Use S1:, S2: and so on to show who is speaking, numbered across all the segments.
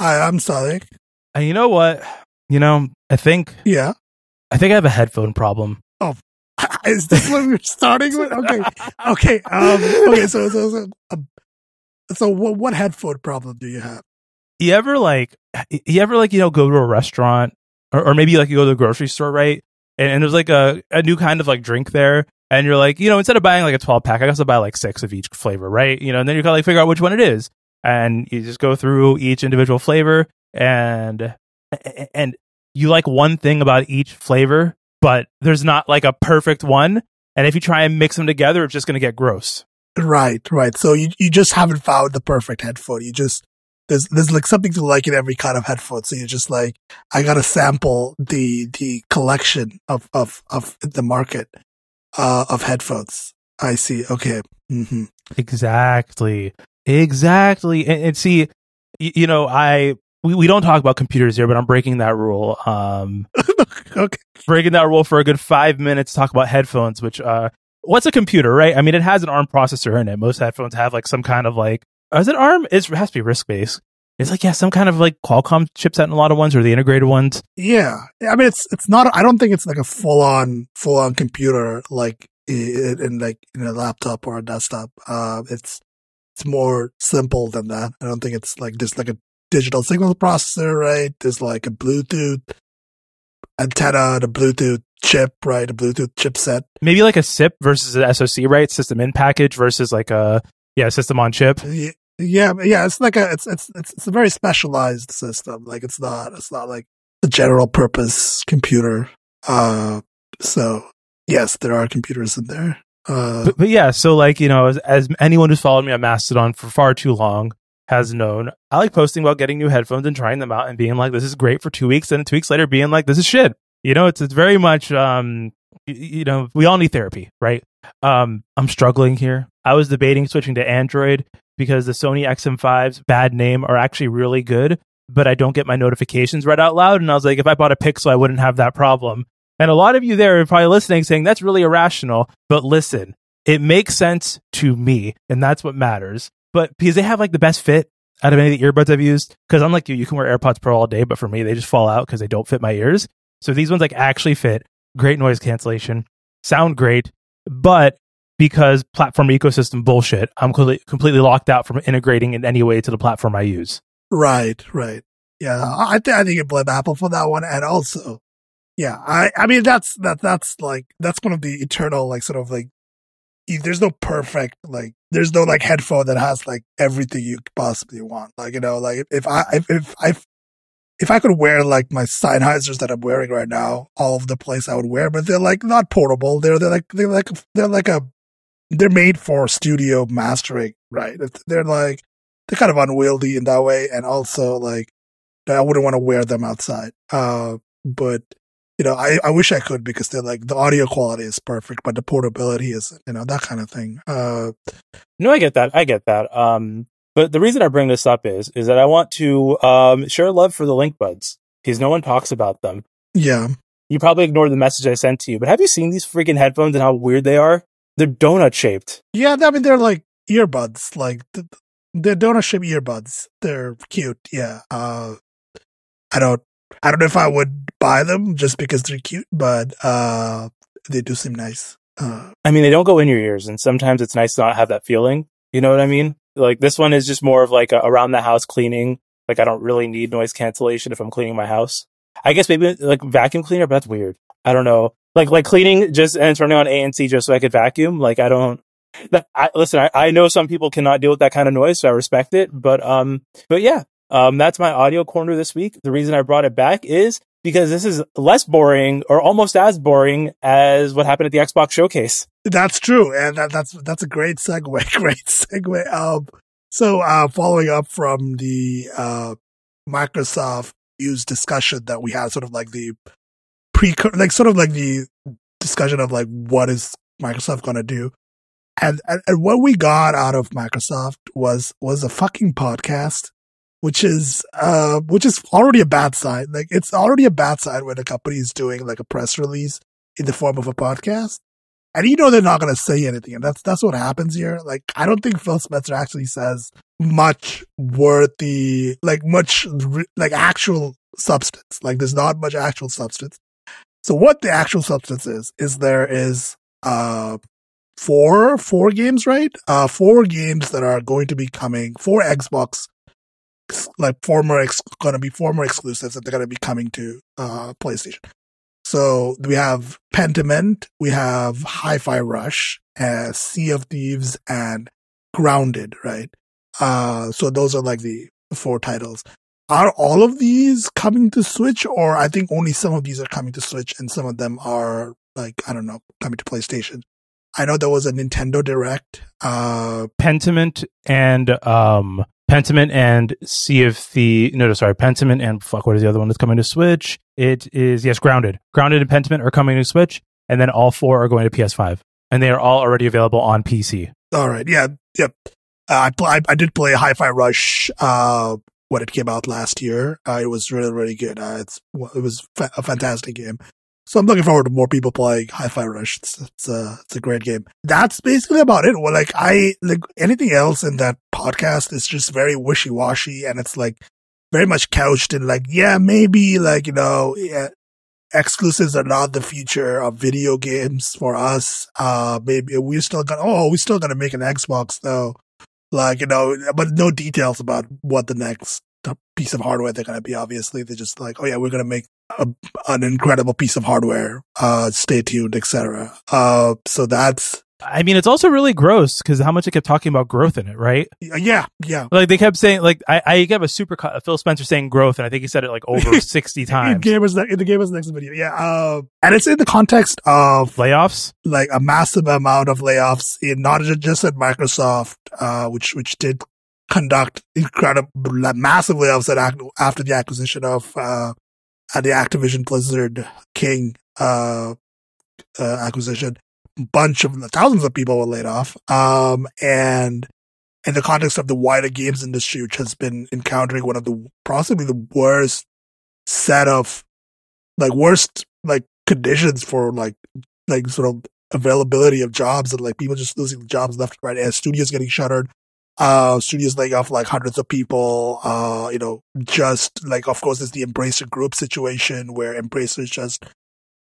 S1: Hi, I'm Sadiq.
S2: And you know what? You know, I think
S1: Yeah.
S2: I think I have a headphone problem.
S1: Oh, is this what we're starting with? Okay. Okay. Um, okay. So, so, so, um, so what, what headphone problem do you have?
S2: You ever like you ever like, you know, go to a restaurant or, or maybe like you go to the grocery store, right? And, and there's like a, a new kind of like drink there. And you're like, you know, instead of buying like a 12 pack, I guess I'll buy like six of each flavor, right? You know, and then you gotta like figure out which one it is. And you just go through each individual flavor and, and you like one thing about each flavor, but there's not like a perfect one. And if you try and mix them together, it's just going to get gross.
S1: Right. Right. So you, you just haven't found the perfect headphone. You just, there's, there's like something to like in every kind of headphone. So you're just like, I gotta sample the, the collection of, of, of the market, uh, of headphones. I see. Okay. Mm-hmm.
S2: Exactly. Exactly. And, and see, you, you know, I we, we don't talk about computers here, but I'm breaking that rule. Um,
S1: okay.
S2: breaking that rule for a good five minutes. To talk about headphones, which uh, what's a computer, right? I mean, it has an ARM processor in it. Most headphones have like some kind of like, is it ARM? It's, it has to be RISC based. It's like yeah, some kind of like Qualcomm chipset in a lot of ones, or the integrated ones.
S1: Yeah. I mean, it's, it's not, I don't think it's like a full on, full on computer like in, in like in a laptop or a desktop. Uh, it's, it's more simple than that. I don't think it's like just like a digital signal processor, right? There's like a Bluetooth antenna, the Bluetooth chip, right? A Bluetooth chipset.
S2: Maybe like a SIP versus an SoC, right? System in package versus like a yeah system on chip.
S1: Yeah, yeah, yeah. It's like a, it's, it's, it's, it's a very specialized system. Like it's not, it's not like the general purpose computer. Uh, so yes, there are computers in there. Uh,
S2: but, but yeah, so like you know, as, as anyone who's followed me on Mastodon for far too long has known, I like posting about getting new headphones and trying them out and being like, "This is great" for two weeks, and two weeks later being like, "This is shit." You know, it's it's very much um, you know, we all need therapy, right? Um, I'm struggling here. I was debating switching to Android because the Sony XM5's bad name are actually really good, but I don't get my notifications read out loud. And I was like, if I bought a Pixel, I wouldn't have that problem. And a lot of you there are probably listening saying that's really irrational. But listen, it makes sense to me, and that's what matters. But because they have like the best fit out of any of the earbuds I've used, because unlike you, you can wear AirPods Pro all day, but for me, they just fall out because they don't fit my ears. So these ones like actually fit, great noise cancellation, sound great, but because platform ecosystem bullshit, I'm completely, locked out from integrating in any way to the platform I use.
S1: right, right. Yeah. I, th- I think you blame Apple for that one. And also, yeah, I, I mean, that's, that, that's like, that's one of the eternal, like, sort of like, there's no perfect, like, there's no like headphone that has like everything you possibly want. Like, you know, like if I, if, if I, if I could wear like my Sennheisers that I'm wearing right now, all of the place I would wear, but they're like not portable. They're, they're like, they're like, they're like a, they're made for studio mastering, right? They're like, they're kind of unwieldy in that way. And also like, I wouldn't want to wear them outside. Uh, but you know, I, I wish I could because they're like the audio quality is perfect, but the portability is, you know, that kind of thing. Uh,
S2: No, I get that. I get that. Um, but the reason I bring this up is is that I want to um, share love for the LinkBuds because no one talks about them.
S1: yeah.
S2: You probably ignored the message I sent to you, but have you seen these freaking headphones and how weird they are? They're donut shaped.
S1: Yeah. I mean, they're like earbuds, like th- they're donut shaped earbuds. They're cute. Yeah. Uh, I don't, I don't know if I would buy them just because they're cute, but, uh, they do seem nice. Uh,
S2: I mean, they don't go in your ears, and sometimes it's nice to not have that feeling. You know what I mean? Like this one is just more of like around the house cleaning. Like I don't really need noise cancellation if I'm cleaning my house. I guess maybe like vacuum cleaner, but that's weird. I don't know. Like like cleaning just and turning on ANC just so I could vacuum. Like I don't. That, I, listen, I, I know some people cannot deal with that kind of noise, so I respect it. But um, but yeah, um, that's my audio corner this week. The reason I brought it back is because this is less boring or almost as boring as what happened at the Xbox showcase.
S1: That's true, and that, that's that's a great segue. Great segue. Um, so uh, following up from the uh, Microsoft news discussion that we had, sort of like the pre, like sort of like the discussion of like what is Microsoft going to do, and, and and what we got out of Microsoft was was a fucking podcast. Which is, uh, which is already a bad sign. Like, it's already a bad sign when a company is doing like a press release in the form of a podcast And you know they're not going to say anything, and that's that's what happens here. Like I don't think Phil Spencer actually says much worthy, like much like actual substance. Like there's not much actual substance. So what the actual substance is is there is uh four four games, right? Uh four games that are going to be coming, four Xbox like former ex- going to be former exclusives that they're going to be coming to uh PlayStation. So we have Pentiment, we have Hi-Fi Rush, uh, Sea of Thieves, and Grounded, right? Uh, so those are like the four titles. Are all of these coming to Switch, or I think only some of these are coming to Switch, and some of them are like I don't know coming to PlayStation. I know there was a Nintendo Direct. Uh,
S2: Pentiment and um, Pentiment and Sea of the no, no, sorry, Pentiment and fuck, what is the other one that's coming to Switch? It is yes, Grounded. Grounded and Pentiment are coming to Switch, and then all four are going to PS5, and they are all already available on PC.
S1: All right, yeah, yep. Uh, I, I I did play Hi-Fi Rush uh, when it came out last year. Uh, it was really really good. Uh, it's it was fa- a fantastic game. So I'm looking forward to more people playing Hi-Fi Rush. It's it's a it's a great game. That's basically about it. Well, like I like anything else in that podcast is just very wishy washy, and it's like very much couched in like yeah maybe like you know yeah, exclusives are not the future of video games for us. Uh, maybe we're still gonna oh we're still gonna make an Xbox though. Like you know, but no details about what the next piece of hardware they're going to be. Obviously, they're just like, oh yeah, we're going to make a, an incredible piece of hardware. Uh, stay tuned, etc. Uh, so that's.
S2: I mean, it's also really gross because how much they kept talking about growth in it, right?
S1: Yeah, yeah.
S2: Like they kept saying, like I, I have a super cut, Phil Spencer saying growth, and I think he said it like over sixty times.
S1: in Gamers, in the Gamers Nexus video, yeah. Uh, and it's in the context of
S2: layoffs,
S1: like a massive amount of layoffs in not just at Microsoft, uh, which which did conduct incredible, massive layoffs at, after the acquisition of uh, the Activision Blizzard King uh, uh, acquisition. Bunch of thousands of people were laid off, um, and in the context of the wider games industry, which has been encountering one of the possibly the worst set of like worst like conditions for like like sort of availability of jobs and like people just losing jobs left and right as studios getting shuttered uh, studios laying off like hundreds of people. Uh, you know, just like, of course, there's the Embracer Group situation where Embracer is just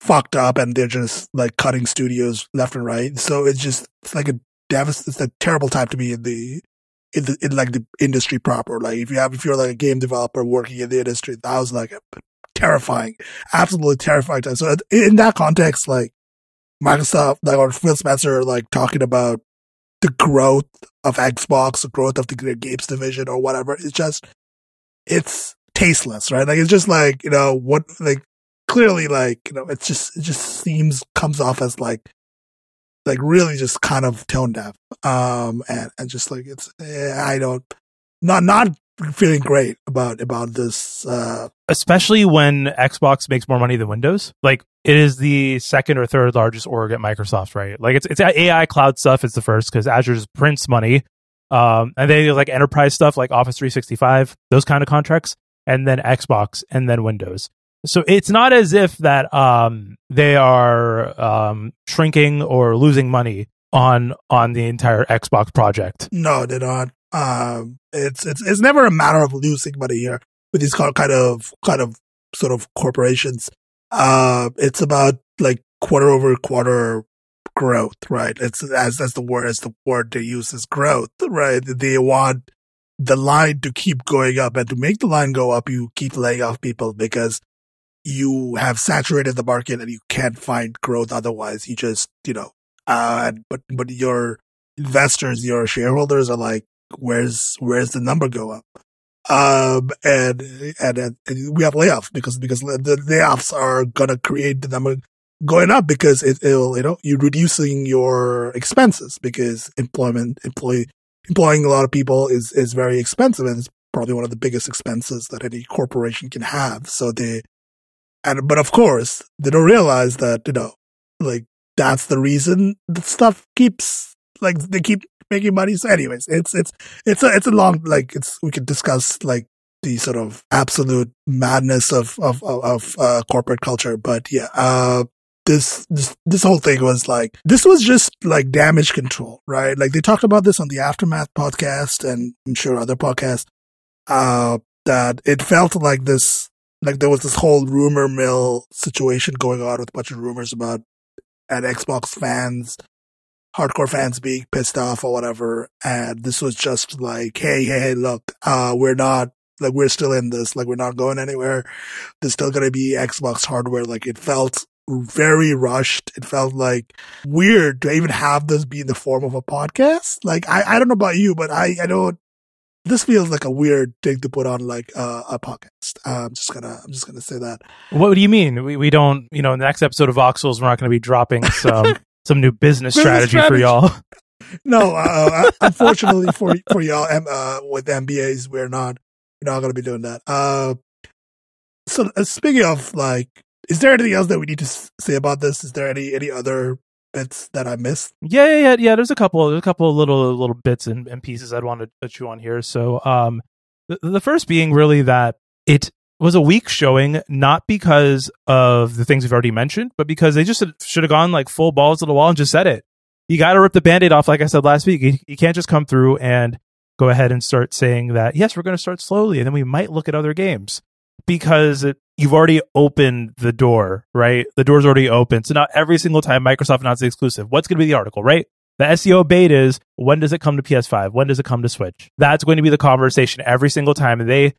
S1: fucked up and they're just like cutting studios left and right. So it's just, it's like a devast- it's a terrible time to be in the, in the, in like the industry proper. Like if you have, if you're like a game developer working in the industry, that was like a terrifying, absolutely terrifying time. So in that context, like Microsoft, like or Phil Spencer, like talking about the growth of Xbox, the growth of the games division or whatever. It's just, it's tasteless, right? Like, it's just like, you know, what, like, clearly, like, you know, it's just, it just seems, comes off as like, like really just kind of tone deaf. Um, and, and just like, it's, eh, I don't, not, not feeling great about, about this, uh,
S2: especially when Xbox makes more money than Windows. Like it is the second or third largest org at Microsoft, right? Like it's it's AI cloud stuff is the first because Azure just prints money, um, and they like enterprise stuff like Office 365, those kind of contracts, and then Xbox, and then Windows. So it's not as if that um, they are um, shrinking or losing money on on the entire Xbox project.
S1: No, they're not. Um, it's it's it's never a matter of losing money here with these kind of kind of sort of corporations. Uh, it's about like quarter over quarter growth, right? It's as as the word as the word they use is growth, right? They want the line to keep going up, and to make the line go up, you keep laying off people because you have saturated the market and you can't find growth otherwise. You just you know, uh, but but your investors, your shareholders are like, where's where's the number go up? Um, and, and, and we have layoffs because, because the layoffs are to create the number going up because it, will you know, you're reducing your expenses because employment, employee, employing a lot of people is, is very expensive and it's probably one of the biggest expenses that any corporation can have. So they, and, but of course, they don't realize that, you know, like that's the reason that stuff keeps, like they keep making money. So, anyways, it's it's it's a it's a long like it's we could discuss like the sort of absolute madness of of of, uh, corporate culture. But yeah, uh, this this this whole thing was like this was just like damage control, right? Like they talked about this on the Aftermath podcast and I'm sure other podcasts. Uh, that it felt like this, like there was this whole rumor mill situation going on with a bunch of rumors about and Xbox fans, hardcore fans being pissed off or whatever. And this was just like, hey, hey, hey, look, uh, we're not like we're still in this, like we're not going anywhere. There's still gonna be Xbox hardware. Like it felt very rushed. It felt like weird to even have this be in the form of a podcast. Like I, I don't know about you, but I, I don't. This feels like a weird thing to put on like uh, a podcast. Uh, I'm just gonna, I'm just gonna say that.
S2: What do you mean? We we don't, you know, in the next episode of Voxels, we're not going to be dropping some some new business,
S1: Business
S2: strategy, for y'all.
S1: No, uh, unfortunately for for y'all, uh, with MBAs, we're not we're not going to be doing that. Uh, so uh, speaking of like, is there anything else that we need to say about this? Is there any any other bits that I missed?
S2: Yeah, yeah, yeah, yeah. There's a couple, there's a couple of little little bits and, and pieces I'd want to touch you on here. So, um, the, the first being really that it was a weak showing, not because of the things we've already mentioned, but because they just should have gone like full balls to the wall and just said it. You got to rip the band-aid off, like I said last week. You, you can't just come through and go ahead and start saying that yes, we're going to start slowly, and then we might look at other games because it, you've already opened the door, right? The door's already open. So now every single time Microsoft announces exclusive, what's going to be the article, right? The SEO bait is when does it come to PS5? When does it come to Switch? That's going to be the conversation every single time. And they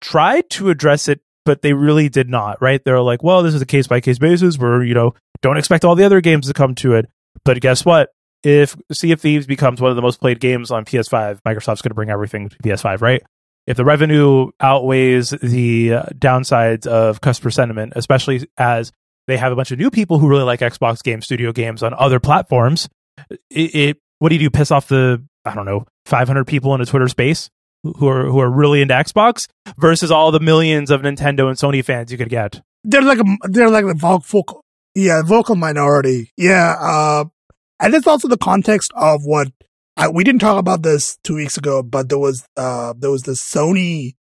S2: tried to address it, but they really did not, right? They're like, well, this is a case by case basis where, you know, don't expect all the other games to come to it. But guess what? If Sea of Thieves becomes one of the most played games on PS5, Microsoft's going to bring everything to PS5, right? if the revenue outweighs the uh, downsides of customer sentiment, especially as they have a bunch of new people who really like Xbox Game Studio games on other platforms, it, it what do you do? Piss off the I don't know 500 people in a Twitter space who are who are really into Xbox versus all the millions of Nintendo and Sony fans you could get.
S1: They're like a they're like the vocal, yeah, vocal minority, yeah. Uh, and it's also the context of what I, we didn't talk about this two weeks ago, but there was uh there was the Sony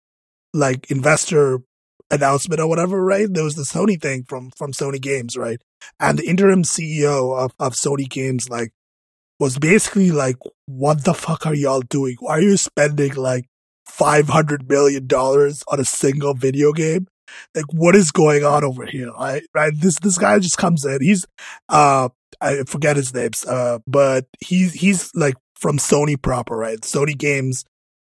S1: like investor announcement or whatever, right? There was the Sony thing from from Sony Games, right? And the interim CEO of of Sony Games like was basically like, "What the fuck are y'all doing? Why are you spending like five hundred million dollars on a single video game?" like what is going on over here? Right right this this guy just comes in. He's uh i forget his names uh but he's he's like from sony proper right? Sony games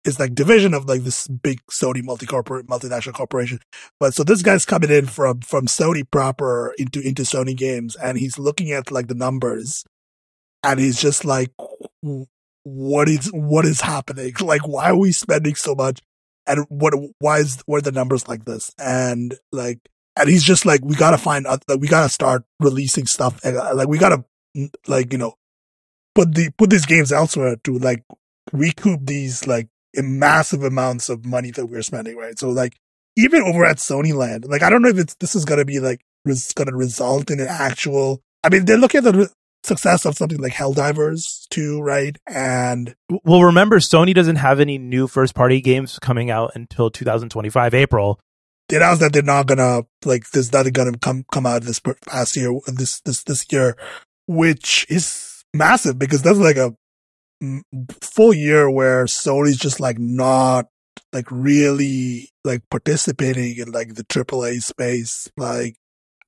S1: is like division of like this big sony multi-corporate multinational corporation. But so this guy's coming in from from sony proper into into sony games and he's looking at like the numbers and he's just like what is what is happening? Like why are we spending so much? And what why is what are the numbers like this? And like and he's just like we gotta find like we gotta start releasing stuff and, uh, like we gotta like you know put the put these games elsewhere to like recoup these like massive amounts of money that we're spending right? So like even over at sony land like i don't know if it's this is gonna be like res- gonna result in an actual i mean they're looking at the success of something like Helldivers 2 right and
S2: Well, remember, Sony doesn't have any new first party games coming out until 2025 April.
S1: they announced that they're not gonna like there's nothing gonna come come out this past year this this this year which is massive because that's like a full year where sony's just like not like really like participating in like the aaa space like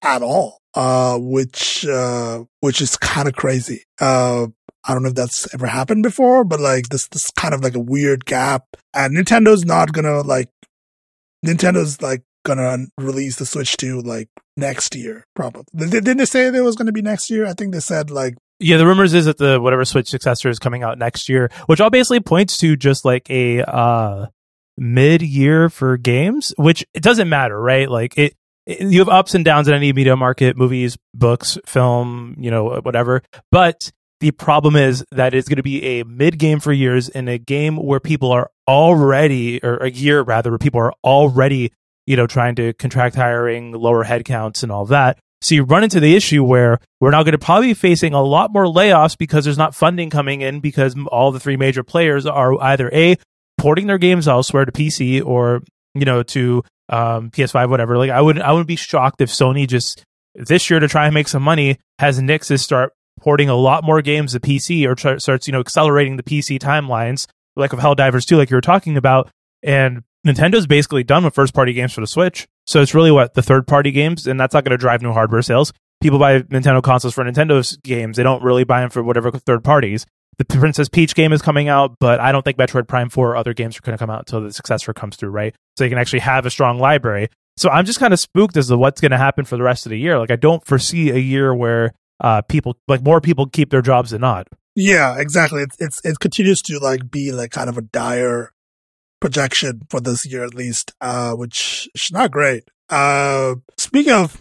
S1: at all uh which uh which is kind of crazy uh I don't know if that's ever happened before, but like this, this kind of like a weird gap. And Nintendo's not gonna like, Nintendo's like gonna release the Switch 2 like next year, probably. Did- Didn't they say it was gonna be next year? I think they said like,
S2: Yeah, the rumors is that the whatever Switch successor is coming out next year, which all basically points to just like a uh mid year for games, which it doesn't matter, right? Like it you have ups and downs in any media market, movies, books, film, you know, whatever. But the problem is that it's going to be a mid game for years in a game where people are already, or a year rather, where people are already, you know, trying to contract hiring, lower headcounts, and all that. So you run into the issue where we're now going to probably be facing a lot more layoffs because there's not funding coming in because all the three major players are either a porting their games elsewhere to PC or you know to um, PS5, whatever. Like I would I wouldn't be shocked if Sony just this year to try and make some money has Nixxes start porting a lot more games to PC or starts, you know, accelerating the PC timelines, like of Helldivers 2, like you were talking about. And Nintendo's basically done with first party games for the Switch. So it's really what the third party games, and that's not going to drive new hardware sales. People buy Nintendo consoles for Nintendo's games. They don't really buy them for whatever third parties. The Princess Peach game is coming out, but I don't think Metroid Prime 4 or other games are going to come out until the successor comes through, right? So you can actually have a strong library. So I'm just kind of spooked as to what's going to happen for the rest of the year. Like I don't foresee a year where uh, people like more people keep their jobs than not.
S1: Yeah, exactly. It's, it's it continues to like be like kind of a dire projection for this year at least, uh, which is not great. Uh, speaking of,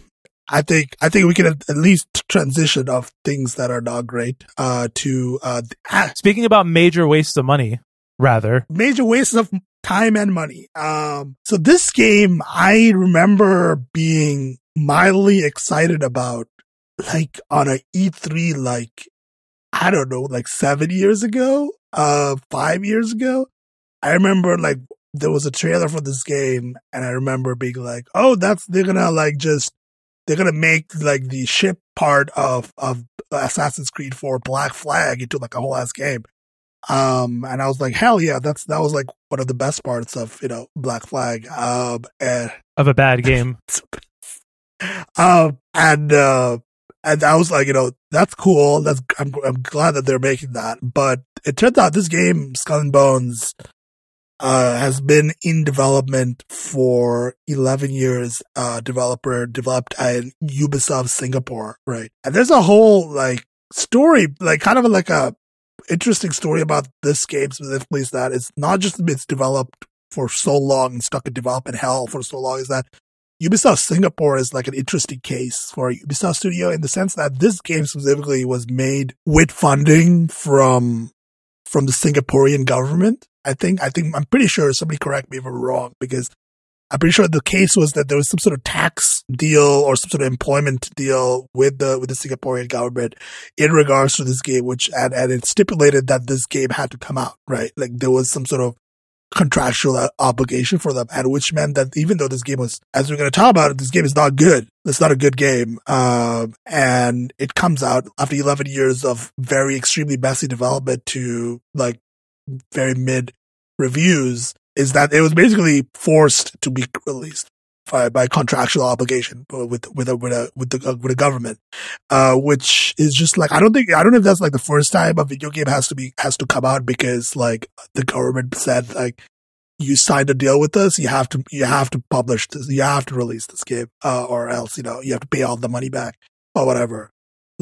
S1: I think I think we can at least transition of things that are not great uh, to uh,
S2: ah, speaking about major wastes of money, rather
S1: major wastes of time and money. Um, so this game, I remember being mildly excited about, like on a E3, like I don't know, like seven years ago, uh, five years ago. I remember like there was a trailer for this game, and I remember being like, "Oh, that's they're gonna like just they're gonna make like the ship part of of Assassin's Creed 4 Black Flag into like a whole ass game." Um, and I was like, "Hell yeah, that's that was like one of the best parts of you know Black Flag." Um, and
S2: of a bad game.
S1: um, and uh, and I was like, you know, that's cool. That's I'm I'm glad that they're making that. But it turns out this game, Skull and Bones, uh, has been in development for 11 years, uh, developer developed at Ubisoft Singapore, right? And there's a whole like story, like kind of like a interesting story about this game specifically is that it's not just it's developed for so long and stuck in development hell for so long is that Ubisoft Singapore is like an interesting case for Ubisoft studio in the sense that this game specifically was made with funding from from the Singaporean government. I think, I think, I'm pretty sure somebody correct me if I'm wrong because I'm pretty sure the case was that there was some sort of tax deal or some sort of employment deal with the with the Singaporean government in regards to this game, which and, and it stipulated that this game had to come out, right? Like there was some sort of contractual obligation for them, and which meant that even though this game was, as we're going to talk about it, this game is not good. It's not a good game, um, and it comes out after 11 years of very extremely messy development to like very mid reviews. Is that it was basically forced to be released by, by contractual obligation with with a, with a with the uh, with government, uh, which is just like I don't think I don't know if that's like the first time a video game has to be has to come out because like the government said like you signed a deal with us, you have to you have to publish this, you have to release this game, uh, or else you know you have to pay all the money back or whatever.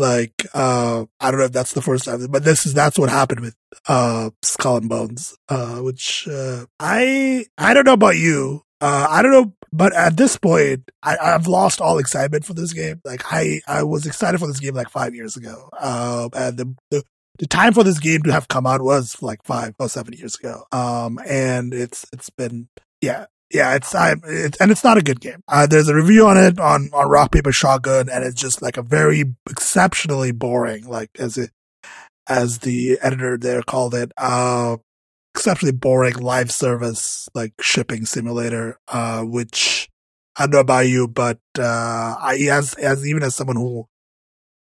S1: Like uh, I don't know if that's the first time, but this is that's what happened with uh, Skull and Bones, uh, which uh, I I don't know about you, uh, I don't know, but at this point, I, have lost all excitement for this game. Like I, I was excited for this game like five years ago. Um, and the, the, the time for this game to have come out was like five or seven years ago. Um, and it's, it's been, yeah, yeah, it's, I, it's, and it's not a good game. Uh, there's a review on it on, on Rock Paper Shotgun, and it's just like a very exceptionally boring, like as it, as the editor there called it. Uh, exceptionally boring live service like shipping simulator, uh, which I don't know about you, but uh, I as as even as someone who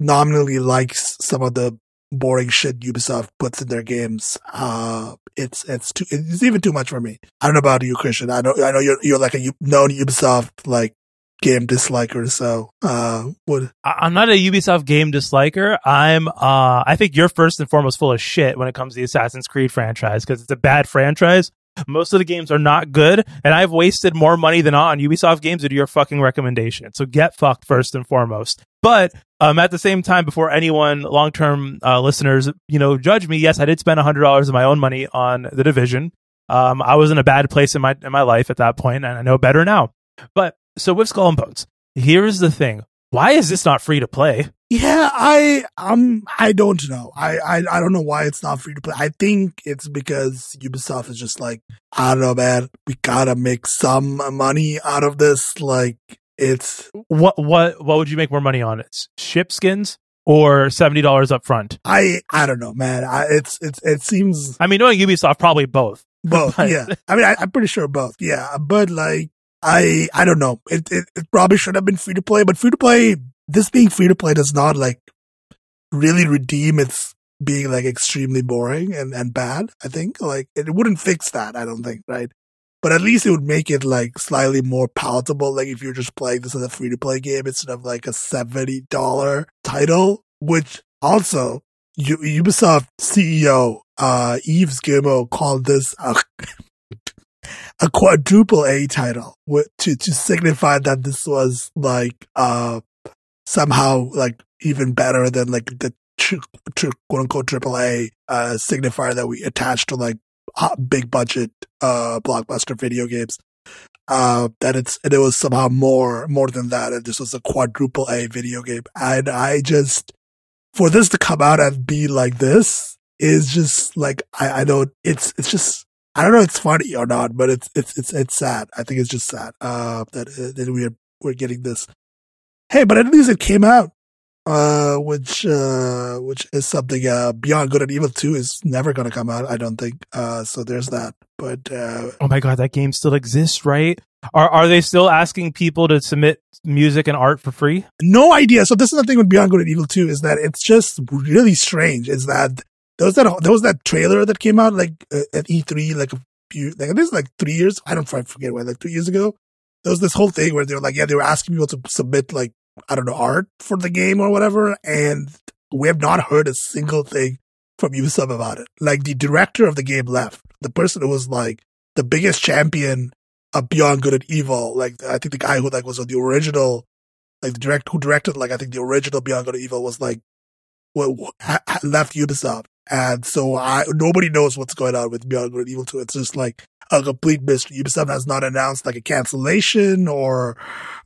S1: nominally likes some of the boring shit Ubisoft puts in their games, uh, it's it's too it's even too much for me. I don't know about you, Cristian. I know I know you're you're like a known Ubisoft like game disliker. So, uh, what?
S2: I'm not a Ubisoft game disliker. I'm, uh, I think you're first and foremost full of shit when it comes to the Assassin's Creed franchise because it's a bad franchise. Most of the games are not good, and I've wasted more money than on Ubisoft games due to your fucking recommendation. So get fucked first and foremost. But um, at the same time, before anyone, long term uh, listeners, you know, judge me, yes, I did spend hundred dollars of my own money on the division. Um, I was in a bad place in my in my life at that point, and I know better now. But so with Skull and Bones, here's the thing. Why is this not free to play?
S1: Yeah, I um I don't know. I, I I don't know why it's not free to play. I think it's because Ubisoft is just like, I don't know, man, we gotta make some money out of this. Like it's
S2: what what what would you make more money on? It's ship skins or seventy dollars up front?
S1: I I don't know, man. I, it's it's it seems.
S2: I mean, knowing Ubisoft, probably both.
S1: Both, but. yeah. I mean, I, I'm pretty sure both. Yeah, but like I I don't know. It, it, it probably should have been free to play, but free to play this being free to play does not like really redeem its being like extremely boring and, and bad. I think like it wouldn't fix that. I don't think, right? But at least it would make it like slightly more palatable. Like if you're just playing this as a free to play game instead of like a $70 title, which also U- Ubisoft CEO, uh, Yves Guillemot called this a, a quadruple A title to, to signify that this was like, uh, somehow like even better than like the tr- tr- quote unquote triple A uh, signifier that we attach to like big budget uh blockbuster video games. Uh, that it's and it was somehow more more than that, and this was a quadruple A video game. And I just for this to come out and be like this is just like I, I don't it's it's just I don't know it's funny or not, but it's it's it's it's sad. I think it's just sad uh, that that we're we're getting this. Hey, but at least it came out uh, which uh, which is something uh, Beyond Good and Evil Two is never going to come out. I don't think. Uh, so there's that. But uh,
S2: oh my god, that game still exists, right? Are are they still asking people to submit music and art for free?
S1: No idea. So this is the thing with Beyond Good and Evil Two is that it's just really strange. Is that there was that there was that trailer that came out like uh, at E3 like a few like this is like three years. I don't I forget when like three years ago. There was this whole thing where they were like, yeah, they were asking people to submit like I don't know, art for the game or whatever. And we have not heard a single thing from Ubisoft about it. Like the director of the game left. The person who was like the biggest champion of Beyond Good and Evil. Like I think the guy who like was on the original, like the direct who directed like I think the original Beyond Good and Evil was like well, left Ubisoft. And so I nobody knows what's going on with Beyond Good and Evil 2. It's just like a complete mystery. Ubisoft has not announced like a cancellation or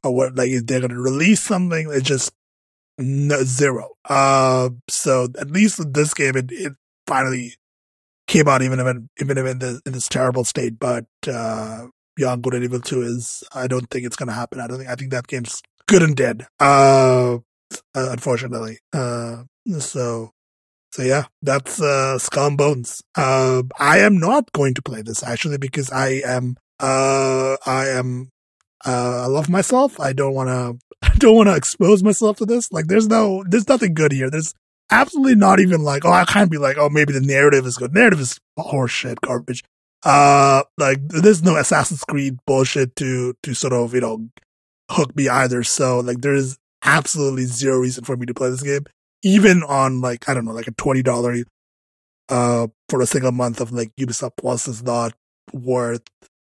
S1: or what like they're going to release something. It's just no, zero. Uh, so at least with this game, it, it finally came out even if even in this in this terrible state. But uh, Beyond Good and Evil Two is I don't think it's going to happen. I don't think I think that game's good and dead. Uh, unfortunately. Uh, so so yeah, that's uh, Skull and Bones. Uh, I am not going to play this actually because I am uh, I am uh, I love myself. I don't want to I don't want to expose myself to this. Like there's no there's nothing good here. There's absolutely not even like oh I can't be like oh maybe the narrative is good. Narrative is horseshit garbage. Uh, like there's no Assassin's Creed bullshit to to sort of you know hook me either. So like there's absolutely zero reason for me to play this game even on like I don't know, like a twenty dollar uh for a single month of like Ubisoft Plus is not worth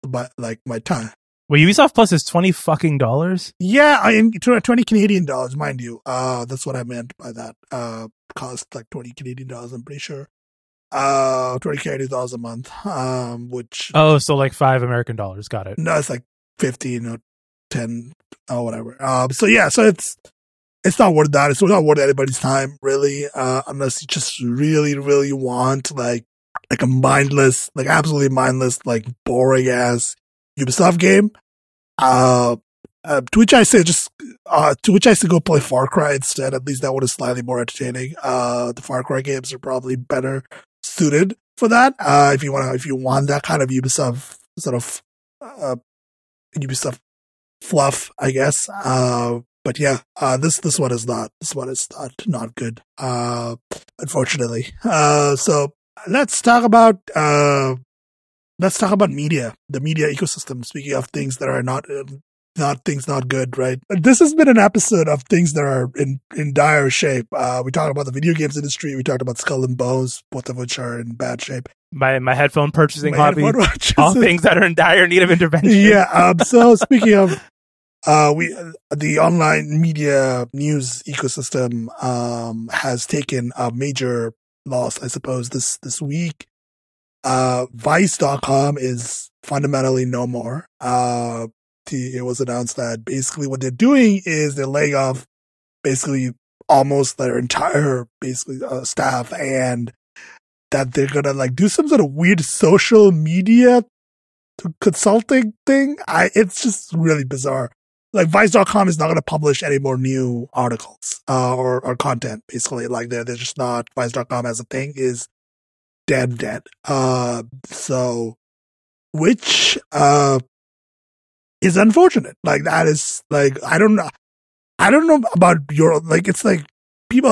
S1: my like my time.
S2: Well, Ubisoft Plus is twenty fucking dollars.
S1: Yeah, I mean twenty Canadian dollars, mind you. Uh, that's what I meant by that. Uh, cost like twenty Canadian dollars. I'm pretty sure. Uh, twenty Canadian dollars a month. Um, which
S2: oh, so like five American dollars. Got it.
S1: No, it's like fifteen or ten or whatever. Um, so yeah, so it's it's not worth that. It's not worth anybody's time, really, uh, unless you just really, really want like like a mindless, like absolutely mindless, like boring ass Ubisoft game. Uh, uh, to which I say just uh, to which I say go play Far Cry instead. At least that one is slightly more entertaining. Uh, the Far Cry games are probably better suited for that. Uh, if you want if you want that kind of Ubisoft sort of uh, Ubisoft fluff, I guess. Uh, but yeah, uh, this this one is not this one is not not good. Uh, unfortunately. Uh, so let's talk about uh, let's talk about media, the media ecosystem. Speaking of things that are not not things not good, right? This has been an episode of things that are in in dire shape. Uh, we talked about the video games industry. We talked about Skull and Bones, both of which are in bad shape.
S2: My my headphone purchasing my hobby, headphone all things that are in dire need of intervention.
S1: Yeah. Um, so speaking of uh, we the online media news ecosystem um, has taken a major loss, I suppose, this this week. Uh, Vice.com is fundamentally no more. Uh, the, it was announced that basically what they're doing is they're laying off basically almost their entire basically uh, staff and that they're gonna like do some sort of weird social media consulting thing. I it's just really bizarre like Vice.com is not going to publish any more new articles uh, or or content. Basically, like they're they're just not Vice.com as a thing is dead dead. Uh, so which uh is unfortunate. Like that is like I don't know. I don't know about your, like, it's like people,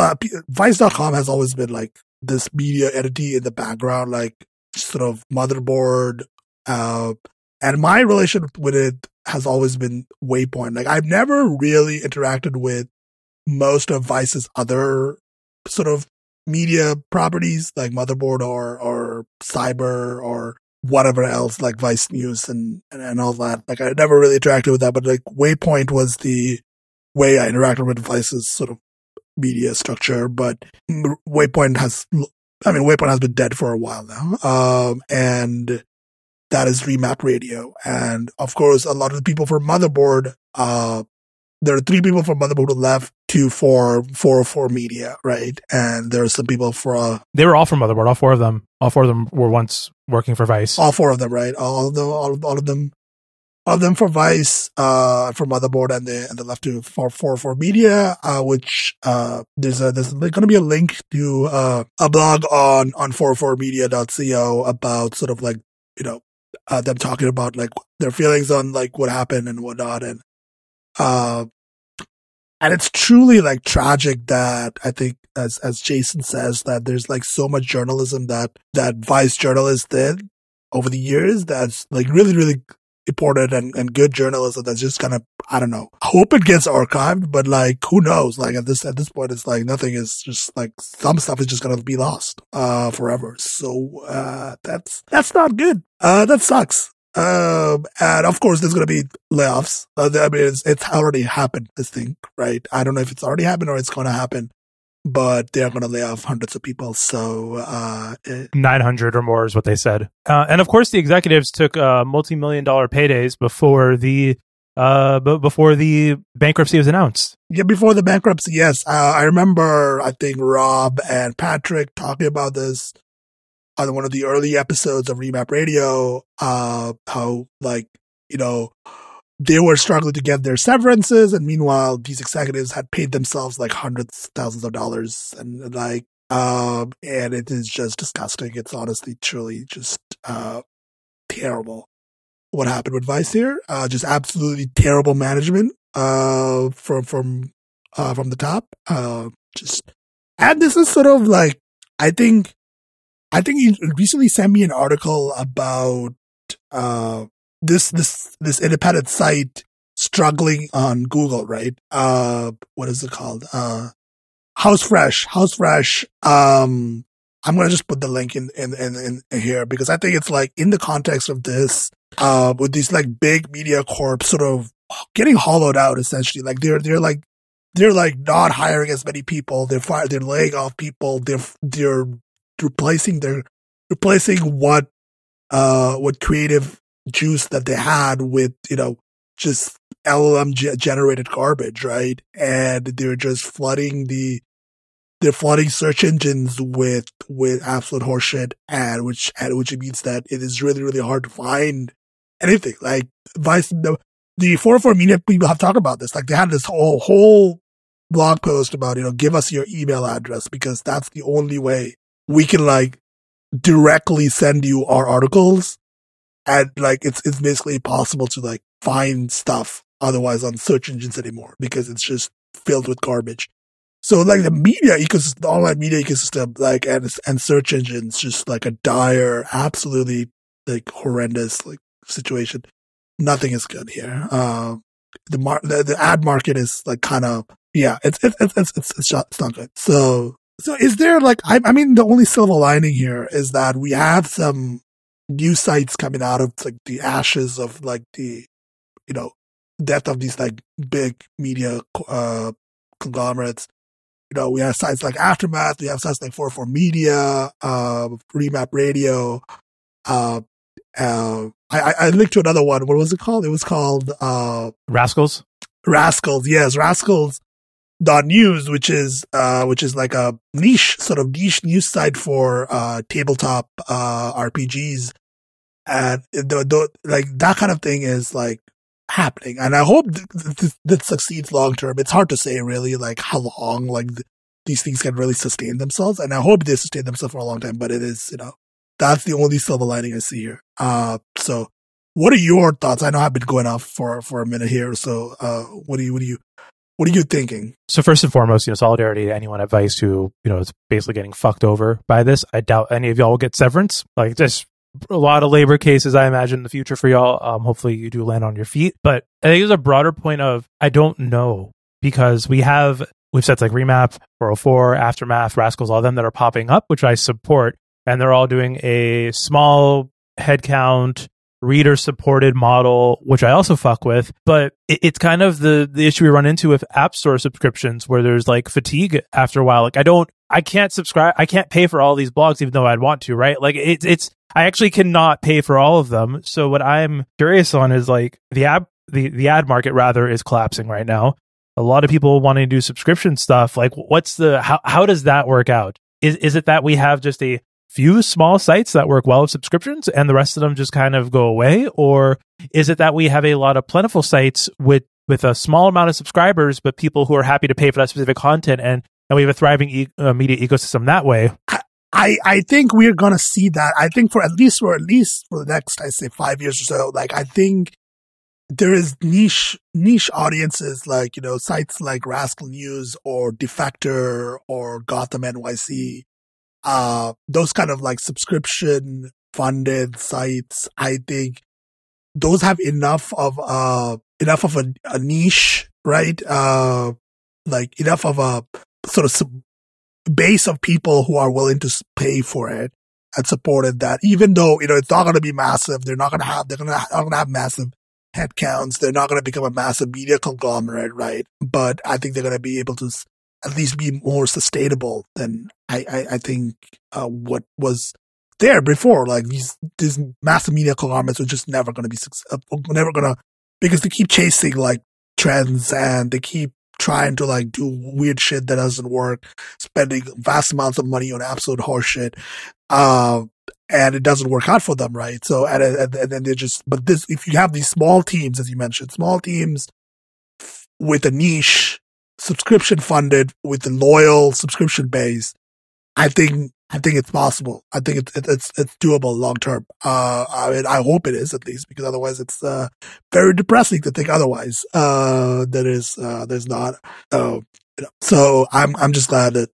S1: Vice.com has always been like this media entity in the background, like sort of motherboard. Uh, and my relationship with it has always been Waypoint. Like, I've never really interacted with most of Vice's other sort of media properties like Motherboard or or Cyber or whatever else like Vice News and, and, and all that. Like I never really interacted with that, but like Waypoint was the way I interacted with Vice's sort of media structure. But Waypoint has, I mean, Waypoint has been dead for a while now. Um, and that is Remap Radio. And of course, a lot of the people from Motherboard, uh, there are three people from Motherboard who left, two for 404 Media, right? And there are some people for, uh,
S2: They were all from Motherboard. All four of them. All four of them were once working for Vice.
S1: all four of them, right? All of them, all, all of them, all of them for Vice, uh, for Motherboard and the, and the left to for 404 Media, uh, which, uh, there's a, there's going to be a link to, uh, a blog on, on 404media.co about sort of like, you know, uh, them talking about like their feelings on like what happened and whatnot. And, uh, and it's truly like tragic that I think as, as Jason says that there's like so much journalism that, that Vice journalists did over the years that's like really, really important and, and good journalism that's just kind of, I don't know. I hope it gets archived, but like, who knows? Like at this, at this point, it's like nothing is just like some stuff is just to be lost, uh, forever. So, uh, that's, that's not good. Uh, that sucks. Um, and of course, there's going to be layoffs. Uh, I mean, it's, it's already happened, this thing, right? I don't know if it's already happened or it's going to happen, but they're going to lay off hundreds of people. So, uh, it,
S2: 900 or more is what they said. Uh, and of course, the executives took uh, multi-million dollar paydays before the uh, b- before the bankruptcy was announced.
S1: yeah, before the bankruptcy, yes. Uh, I remember, I think Rob and Patrick talking about this on one of the early episodes of Remap Radio, uh, how like, you know, they were struggling to get their severances. And meanwhile, these executives had paid themselves like hundreds, thousands of dollars and like, um, and it is just disgusting. It's honestly, truly just, uh, terrible what happened with Vice here. Uh, just absolutely terrible management, uh, from, from, uh, from the top. Uh, just, and this is sort of like, I think, I think you recently sent me an article about uh this this this independent site struggling on Google, right? Uh what is it called? Uh House Fresh. House Fresh. Um I'm gonna just put the link in in, in in here because I think it's like in the context of this, uh with these like big media corps sort of getting hollowed out essentially. Like they're they're like they're like not hiring as many people. They're fire, they're laying off people. They're they're replacing their replacing what uh what creative juice that they had with you know just LLM generated garbage, right? And they're just flooding the they're flooding search engines with with absolute horseshit, and which and which means that it is really really hard to find anything like Vice. The, the 404 media people have talked about this. Like they had this whole whole blog post about you know give us your email address because that's the only way we can like directly send you our articles and like it's it's basically impossible to like find stuff otherwise on search engines anymore because it's just filled with garbage. So like the media ecosystem, the online media ecosystem, like and and search engines, just like a dire, absolutely like horrendous like situation. Nothing is good here. Um, the mar- the, the ad market is like kind of yeah, it's it's it's it's it's, it's, not, it's not good. So so is there like I I mean the only silver lining here is that we have some new sites coming out of like the ashes of like the you know death of these like big media uh conglomerates. You know, we have sites like Aftermath, we have sites like 404 Media, uh, Remap Radio, uh, uh, I, I linked to another one. What was it called? It was called, uh,
S2: Rascals.
S1: Rascals. Yes, Rascals news, which is, uh, which is like a niche, sort of niche news site for, uh, tabletop, uh, RPGs. And the, the, like that kind of thing is like happening. And I hope th- th- this succeeds long term. It's hard to say really like how long like th- these things can really sustain themselves. And I hope they sustain themselves for a long time, but it is, you know, that's the only silver lining I see here. Uh, so what are your thoughts? I know I've been going off for, for a minute here. So, uh, what do you, what do you, What are you thinking?
S2: So first and foremost, you know, solidarity to anyone at Vice who, you know, is basically getting fucked over by this. I doubt any of y'all will get severance. Like just a lot of labor cases, I imagine in the future for y'all. Um, hopefully you do land on your feet. But I think there's a broader point of I don't know because we have websites like Remap, 404, Aftermath, Rascals, all of them that are popping up, which I support. And they're all doing a small headcount reader supported model, which I also fuck with. But it, it's kind of the the issue we run into with app store subscriptions where there's like fatigue after a while. Like I don't I can't subscribe I can't pay for all these blogs even though I'd want to, right? Like it's it's I actually cannot pay for all of them. So what I'm curious on is like the app the, the ad market rather is collapsing right now. A lot of people wanting to do subscription stuff. Like what's the how how does that work out? Is is it that we have just a few small sites that work well with subscriptions and the rest of them just kind of go away? Or is it that we have a lot of plentiful sites with, with a small amount of subscribers, but people who are happy to pay for that specific content and, and we have a thriving e- uh, media ecosystem that way?
S1: I, I think we're going to see that. I think for at least for at least for the next, I say five years or so, like I think there is niche niche audiences like you know sites like Rascal News or Defector or Gotham NYC uh, those kind of like subscription funded sites, I think those have enough of, uh, enough of a, a niche, right? Uh, like enough of a sort of sub- base of people who are willing to pay for it and supported that even though, you know, it's not going to be massive. They're not going to have, they're going to, not going to have massive headcounts. They're not going to become a massive media conglomerate, right? But I think they're going to be able to at least be more sustainable than I, I, I think uh, what was there before. Like these these massive media conglomerates are just never going to be successful, never going to because they keep chasing like trends and they keep trying to like do weird shit that doesn't work, spending vast amounts of money on absolute horseshit. Uh, and it doesn't work out for them, right? So, and, and, and then they just, but this, if you have these small teams, as you mentioned, small teams with a niche subscription funded with a loyal subscription base, I think I think it's possible. I think it's it's it's doable long term. Uh, I mean, I hope it is at least because otherwise it's uh, very depressing to think otherwise. Uh, that is uh, there's not. Uh, you know, so I'm I'm just glad that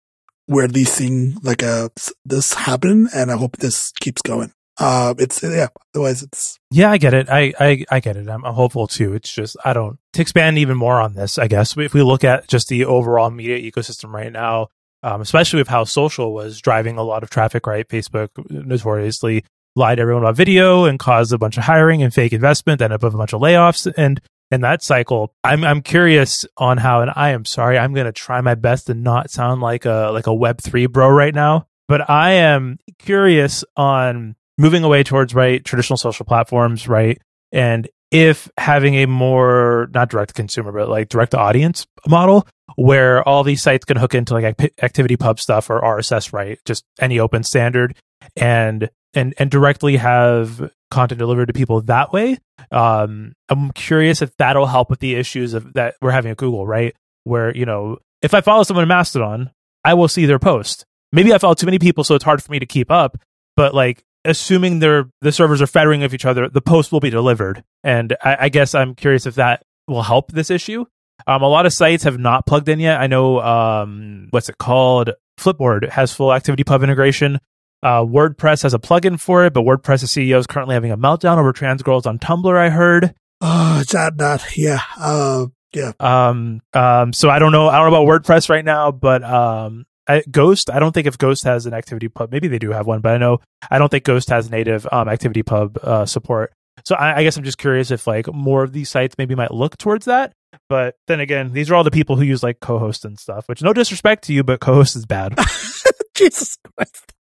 S1: we're at least seeing like a uh, this happen, and I hope this keeps going. Uh, it's yeah. Otherwise, it's
S2: yeah. I get it. I I, I get it. I'm, I'm hopeful too. It's just I don't to expand even more on this. I guess if we look at just the overall media ecosystem right now, um, especially with how social was driving a lot of traffic. Right, Facebook notoriously lied to everyone about video and caused a bunch of hiring and fake investment, then up a bunch of layoffs and. In that cycle, I'm I'm curious on how, and I am sorry, I'm gonna try my best to not sound like a like a Web three bro right now, but I am curious on moving away towards right traditional social platforms, right? And if having a more not direct to consumer but like direct to audience model where all these sites can hook into like ActivityPub stuff or RSS, right? Just any open standard and and and directly have content delivered to people that way. Um, I'm curious if that'll help with the issues of that we're having at Google, right? Where you know, if I follow someone in Mastodon, I will see their post. Maybe I follow too many people, so it's hard for me to keep up. But like assuming they're the servers are federating with each other, the post will be delivered. And I, I guess I'm curious if that will help this issue. Um, a lot of sites have not plugged in yet. I know um, what's it called? Flipboard has full ActivityPub integration. Uh, WordPress has a plugin for it, but WordPress CEO is currently having a meltdown over trans girls on Tumblr. I heard.
S1: Oh, it's that that yeah. Uh, yeah.
S2: Um. Um. So I don't know. I don't know about WordPress right now, but um. I, Ghost, I don't think if Ghost has an ActivityPub, maybe they do have one, but I know I don't think Ghost has native um, ActivityPub uh, support. So I, I, guess I'm just curious if like more of these sites maybe might look towards that. But then again, these are all the people who use like Cohost and stuff. Which no disrespect to you, but Cohost is bad.
S1: Jesus Christ!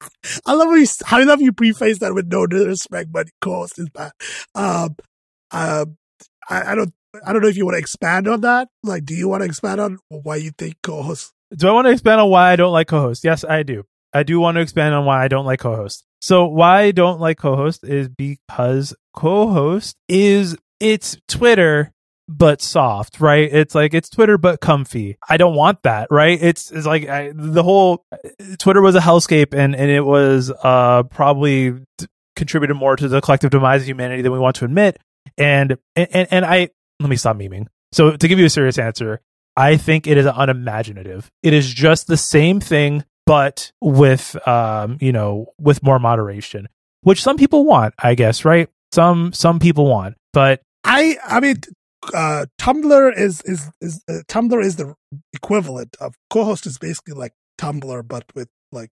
S1: I love you. I love you preface that with no disrespect, but Cohost is bad. Um, um, I, I don't. I don't know if you want to expand on that. Like, do you want to expand on why you think Cohost
S2: do I want to expand on why I don't like Cohost? Yes, I do. I do want to expand on why I don't like Cohost. So why I don't like Cohost is because Cohost is it's Twitter but soft, right? It's like it's Twitter but comfy. I don't want that, right? It's it's like I, the whole Twitter was a hellscape and and it was uh probably contributed more to the collective demise of humanity than we want to admit. And and and I let me stop memeing. So to give you a serious answer, I think it is unimaginative. It is just the same thing, but with, um, you know, with more moderation, which some people want, I guess, right? Some, some people want, but
S1: I, I mean, uh, Tumblr is, is, is, uh, Tumblr is the equivalent of Cohost is basically like Tumblr, but with like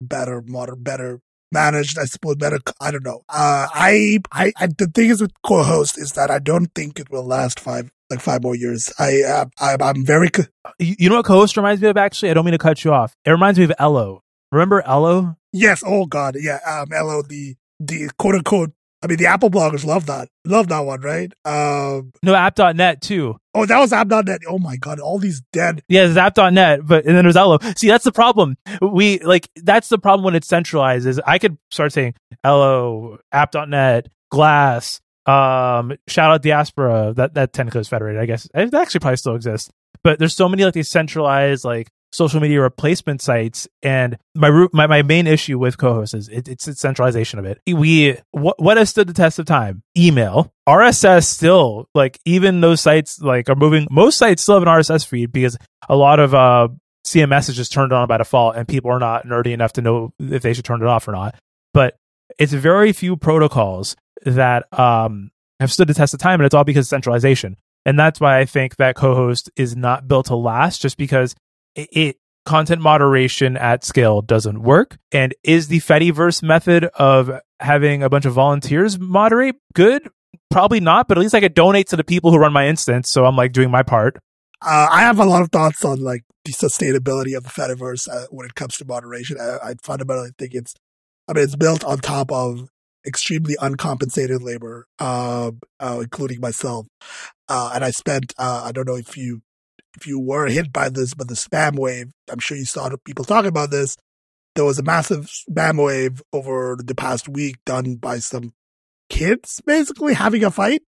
S1: better, modern, better managed, I suppose better. I don't know. Uh, I, I, I, the thing is with Cohost is that I don't think it will last five, like five more years. I, uh, I I'm very. Co-
S2: you know what Cohost reminds me of? Actually, I don't mean to cut you off. It reminds me of Ello. Remember Ello?
S1: Yes. Oh God. Yeah. Um, Ello, the the quote unquote I mean, the Apple bloggers love that. Love that one, right? Um,
S2: no, app.net too.
S1: Oh, that was app.net. Oh my God. All these dead.
S2: Yeah, it's app.net, but, and then there's Ello. See, that's the problem. We, like, that's the problem when it's centralized is I could start saying Ello, app.net, Glass, um, shout out Diaspora. That, that technically is federated, I guess. It actually probably still exists. But there's so many like these centralized, like, social media replacement sites. And my my, my main issue with Cohost is it, it's the centralization of it. We what what has stood the test of time? Email, RSS still like even those sites like are moving. Most sites still have an RSS feed because a lot of uh CMS is just turned on by default, and people are not nerdy enough to know if they should turn it off or not. But it's very few protocols that um, have stood the test of time, and it's all because of centralization. And that's why I think that Cohost is not built to last, just because it, content moderation at scale doesn't work. And is the Fediverse method of having a bunch of volunteers moderate good? Probably not, but at least I could donate to the people who run my instance. So I'm like doing my part.
S1: Uh, I have a lot of thoughts on like the sustainability of the Fediverse uh, when it comes to moderation. I, I fundamentally think it's, I mean, it's built on top of extremely uncompensated labor, uh, uh, including myself. Uh, and I spent, uh, I don't know if you if you were hit by this, by the spam wave, I'm sure you saw people talking about this. There was a massive spam wave over the past week done by some kids basically having a fight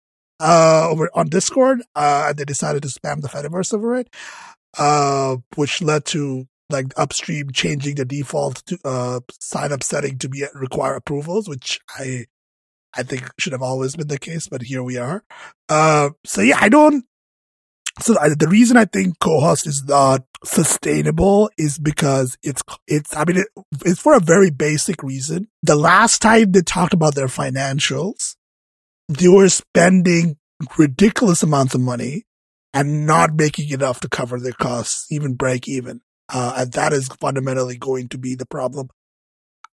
S1: uh, over on Discord, uh, and they decided to spam the Fediverse over it, uh, which led to like upstream changing the default to, uh, sign up setting to be require approvals, which I I think should have always been the case, but here we are. Uh, so yeah, I don't so the reason I think Cohost is not sustainable is because it's, it's, I mean, it, it's for a very basic reason. The last time they talked about their financials, they were spending ridiculous amounts of money and not making enough to cover their costs, even break even. Uh, and that is fundamentally going to be the problem.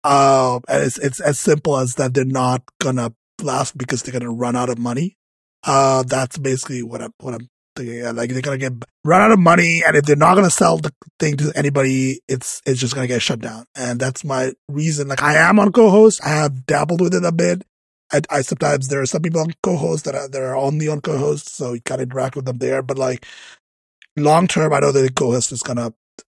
S1: Uh, and it's, it's as simple as that they're not gonna last because they're gonna run out of money. Uh, that's basically what I'm, what I'm they, like they're gonna get run out of money, and if they're not gonna sell the thing to anybody, it's it's just gonna get shut down. And that's my reason. Like I am on Cohost. I have dabbled with it a bit. I, I sometimes there are some people on Cohost that are that are only on Cohost, so you of interact with them there. But like long term, I know that the Cohost is gonna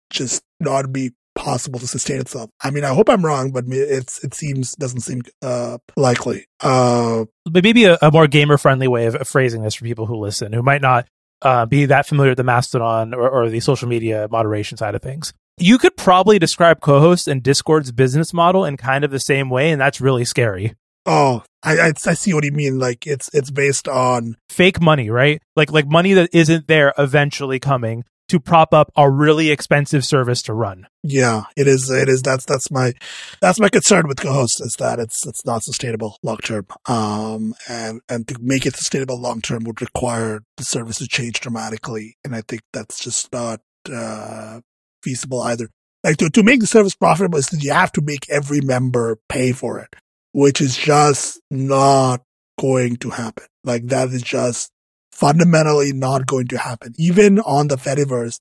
S1: just not be possible to sustain itself. I mean, I hope I'm wrong, but it's it seems doesn't seem uh, likely. Uh,
S2: but maybe a, a more gamer friendly way of, phrasing this for people who listen who might not uh, be that familiar with the Mastodon or, or the social media moderation side of things. You could probably describe Cohost and Discord's business model in kind of the same way, and that's really scary.
S1: Oh, I, I, I see what you mean. Like it's it's based on
S2: fake money, right? Like like money that isn't there eventually coming to prop up a really expensive service to run.
S1: Yeah, it is. It is. That's that's my that's my concern with Cohost is that it's it's not sustainable long term. Um, and and to make it sustainable long term would require the service to change dramatically, and I think that's just not uh, feasible either. Like to to make the service profitable is that you have to make every member pay for it, which is just not going to happen. Like that is just fundamentally not going to happen. Even on the Fediverse,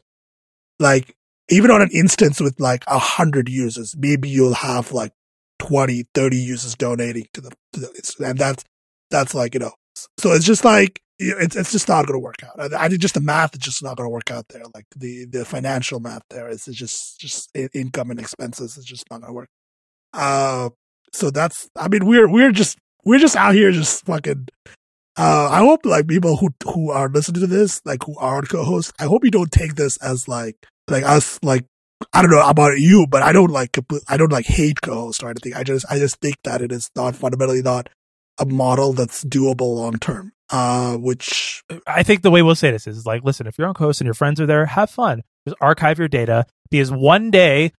S1: like even on an instance with like a hundred users, maybe you'll have like 20, 30 users donating to the, to the and that's, that's like, you know, so it's just like, it's, it's just not going to work out. I, I think just the math is just not going to work out there. Like the, the financial math there is just, just income and expenses is just not going to work. Uh, so that's, I mean, we're, we're just, we're just out here just fucking uh, I hope like people who who are listening to this, like who are co-hosts, I hope you don't take this as like like us like I don't know about you, but I don't like I don't like hate Cohost or anything. I just I just think that it is not fundamentally not a model that's doable long term. uh, which
S2: I think the way we'll say this is like, listen, if you're on Cohost and your friends are there, have fun. Just archive your data because one day,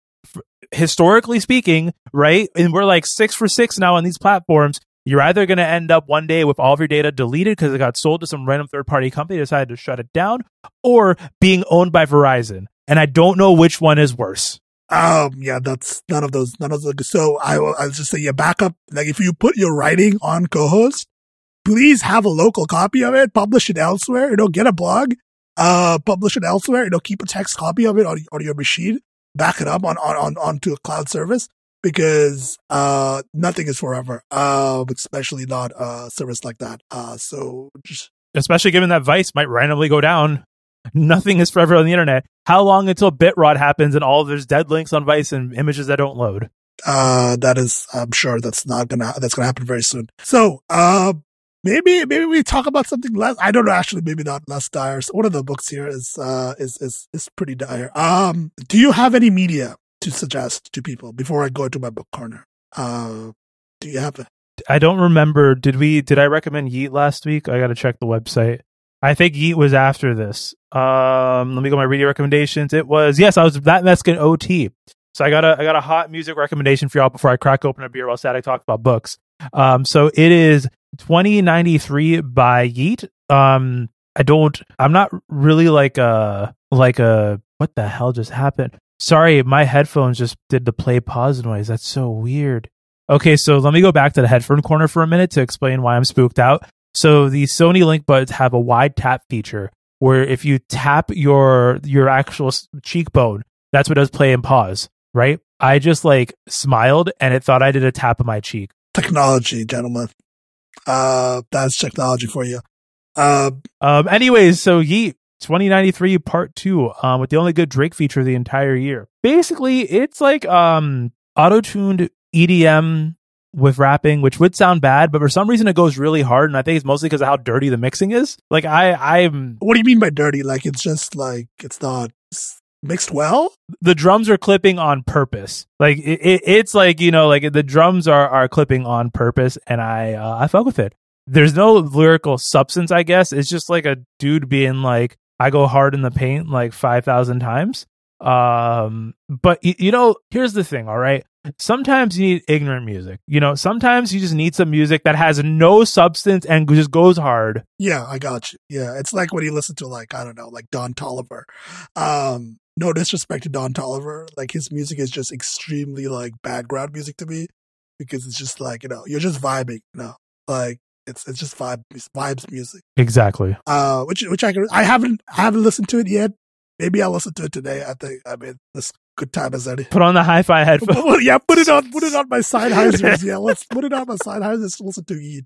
S2: historically speaking, right, and we're like six for six now on these platforms. You're either going to end up one day with all of your data deleted because it got sold to some random third party company decided to shut it down, or being owned by Verizon. And I don't know which one is worse.
S1: Um, yeah, that's none of those, none of those. So I will, I'll just say your backup, like if you put your writing on Cohost, please have a local copy of it, publish it elsewhere, you know, get a blog, uh, publish it elsewhere, you know, keep a text copy of it on, on your machine, back it up on, on, on, onto a cloud service because, uh, nothing is forever, uh, especially not a service like that. Uh, so just,
S2: Especially given that Vice might randomly go down. Nothing is forever on the internet. How long until BitRot happens and all there's dead links on Vice and images that don't load?
S1: uh, that is, I'm sure that's not gonna, that's gonna happen very soon. So, uh, maybe, maybe we talk about something less, I don't know, actually, maybe not less dire. So one of the books here is, uh, is, is, is pretty dire. Um, do you have any media to suggest to people before I go into my book corner? Uh, do you have?
S2: I don't remember. Did we? Did I recommend Yeat last week? I got to check the website. I think Yeat was after this. Um, let me go my reading recommendations. It was yes, I was that Mexican OT. So I got a I got a hot music recommendation for y'all before I crack open a beer while Sadiq talk about books. Um, so it is 2093 by Yeat. Um, I don't. I'm not really like a like a what the hell just happened. Sorry, my headphones just did the play pause noise. That's so weird. Okay, so let me go back to the headphone corner for a minute to explain why I'm spooked out. So the Sony LinkBuds have a wide tap feature where if you tap your your actual cheekbone, that's what does play and pause, right? I just like smiled and it thought I did a tap of my cheek.
S1: Technology, gentlemen. Uh, that's technology for you. Uh,
S2: Um, anyways, so Yeat 2093 part two, um, with the only good Drake feature of the entire year. Basically, it's like um auto-tuned EDM with rapping, which would sound bad, but for some reason it goes really hard, and I think it's mostly because of how dirty the mixing is. Like I, I'm
S1: what do you mean by dirty? Like it's just like, it's not mixed well?
S2: the drums are clipping on purpose. Like it, it, it's like you know, like the drums are are clipping on purpose, and I uh, I fuck with it. There's no lyrical substance, I guess. It's just like a dude being like, "I go hard in the paint like five thousand times." Um, but y- you know, here's the thing. All right, sometimes you need ignorant music. You know, sometimes you just need some music that has no substance and just goes hard.
S1: Yeah, I got you. Yeah, it's like when you listen to like I don't know, like Don Toliver. Um, no disrespect to Don Toliver, like his music is just extremely like background music to me because it's just like you know you're just vibing, you know, like it's it's just vibe vibes music.
S2: Exactly.
S1: Uh, which which I can I haven't I haven't listened to it yet. Maybe I'll listen to it today. I think I mean this good time as any.
S2: Put on the hi-fi headphones.
S1: Yeah, put it on put it on my side. Yeah, let's put it on my side hyzers. Listen to Eid.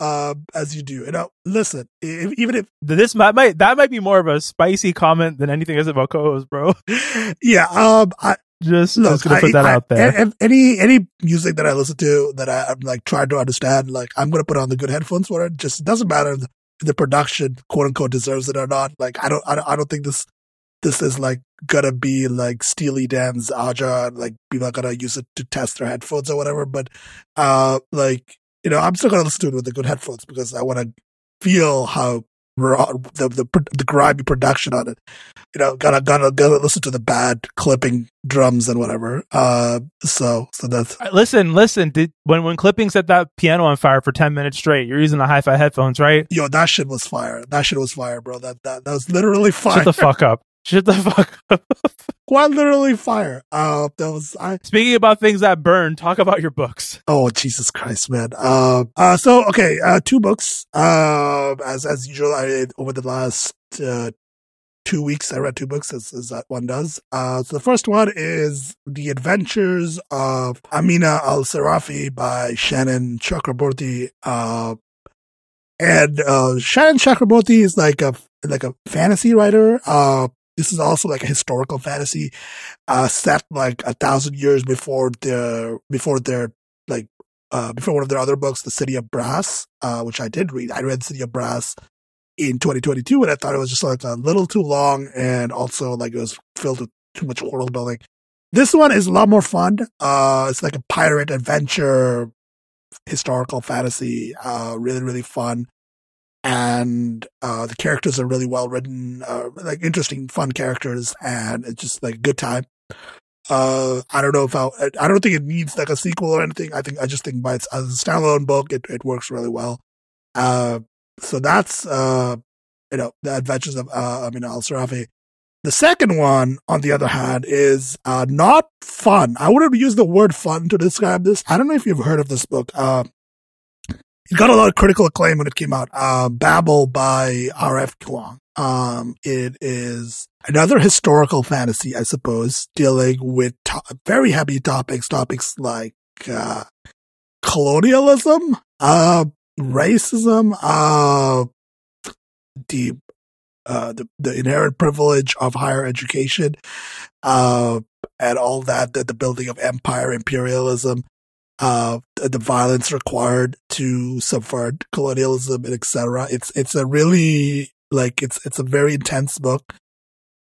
S1: Um, as you do. You know, listen, if, even if
S2: This might, might that might be more of a spicy comment than anything else about Cohost, bro.
S1: yeah, um, I
S2: Just,
S1: look,
S2: just gonna put
S1: I-
S2: that
S1: I-
S2: out there.
S1: a- Any any music that I listen to that I, I'm like trying to understand, like I'm gonna put on the good headphones for it. Just it doesn't matter if the production quote unquote deserves it or not. Like I don't I don't, I don't think this this is like gonna be like Steely Dan's Aja. Like people are gonna use it to test their headphones or whatever. But uh, like you know, I'm still gonna listen to it with the good headphones because I want to feel how raw the the the grimy production on it. You know, gotta gotta gotta listen to the bad clipping drums and whatever. Uh, so so that's
S2: Listen, listen. Did, when when clipping set that piano on fire for ten minutes straight, you're using the hi-fi headphones, right?
S1: yo, that shit was fire. That shit was fire, bro. That that that was literally fire.
S2: Shut the fuck up. Shut the fuck up.
S1: Quite literally fire. Uh, that was I.
S2: Speaking about things that burn, talk about your books.
S1: Oh Jesus Christ, man. Uh, uh, so okay, uh, two books. Uh, as as usual, I over the last uh, two weeks, I read two books, as, as that one does. Uh, so the first one is The Adventures of Amina Al Sirafi by Shannon Chakraborty. Uh, and uh, Shannon Chakraborty is like a like a fantasy writer. Uh, this is also like a historical fantasy, uh, set like a thousand years before their before their like uh, before one of their other books, The City of Brass, uh, which I did read. I read City of Brass in 2022, and I thought it was just like a little too long, and also like it was filled with too much world building. This one is a lot more fun. Uh, it's like a pirate adventure, historical fantasy. Uh, really, really fun. And uh, the characters are really well written, uh, like interesting, fun characters, and it's just like a good time. Uh, I don't know if I'll, I don't think it needs like a sequel or anything. I think I just think by its as a standalone book, it, it works really well. Uh, so that's uh, you know, the Adventures of uh, Amin Al Sirafi. The second one, on the other hand, is uh, not fun. I wouldn't use the word fun to describe this. I don't know if you've heard of this book. Uh, it got a lot of critical acclaim when it came out. Uh, Babel by R.F. Kuang. Um, it is another historical fantasy, I suppose, dealing with to- very heavy topics, topics like uh, colonialism, uh, racism, uh, the uh, the, the inherent privilege of higher education, uh, and all that, the, the building of empire, imperialism, uh, the violence required to subvert colonialism, and etc. It's it's a really like it's it's a very intense book.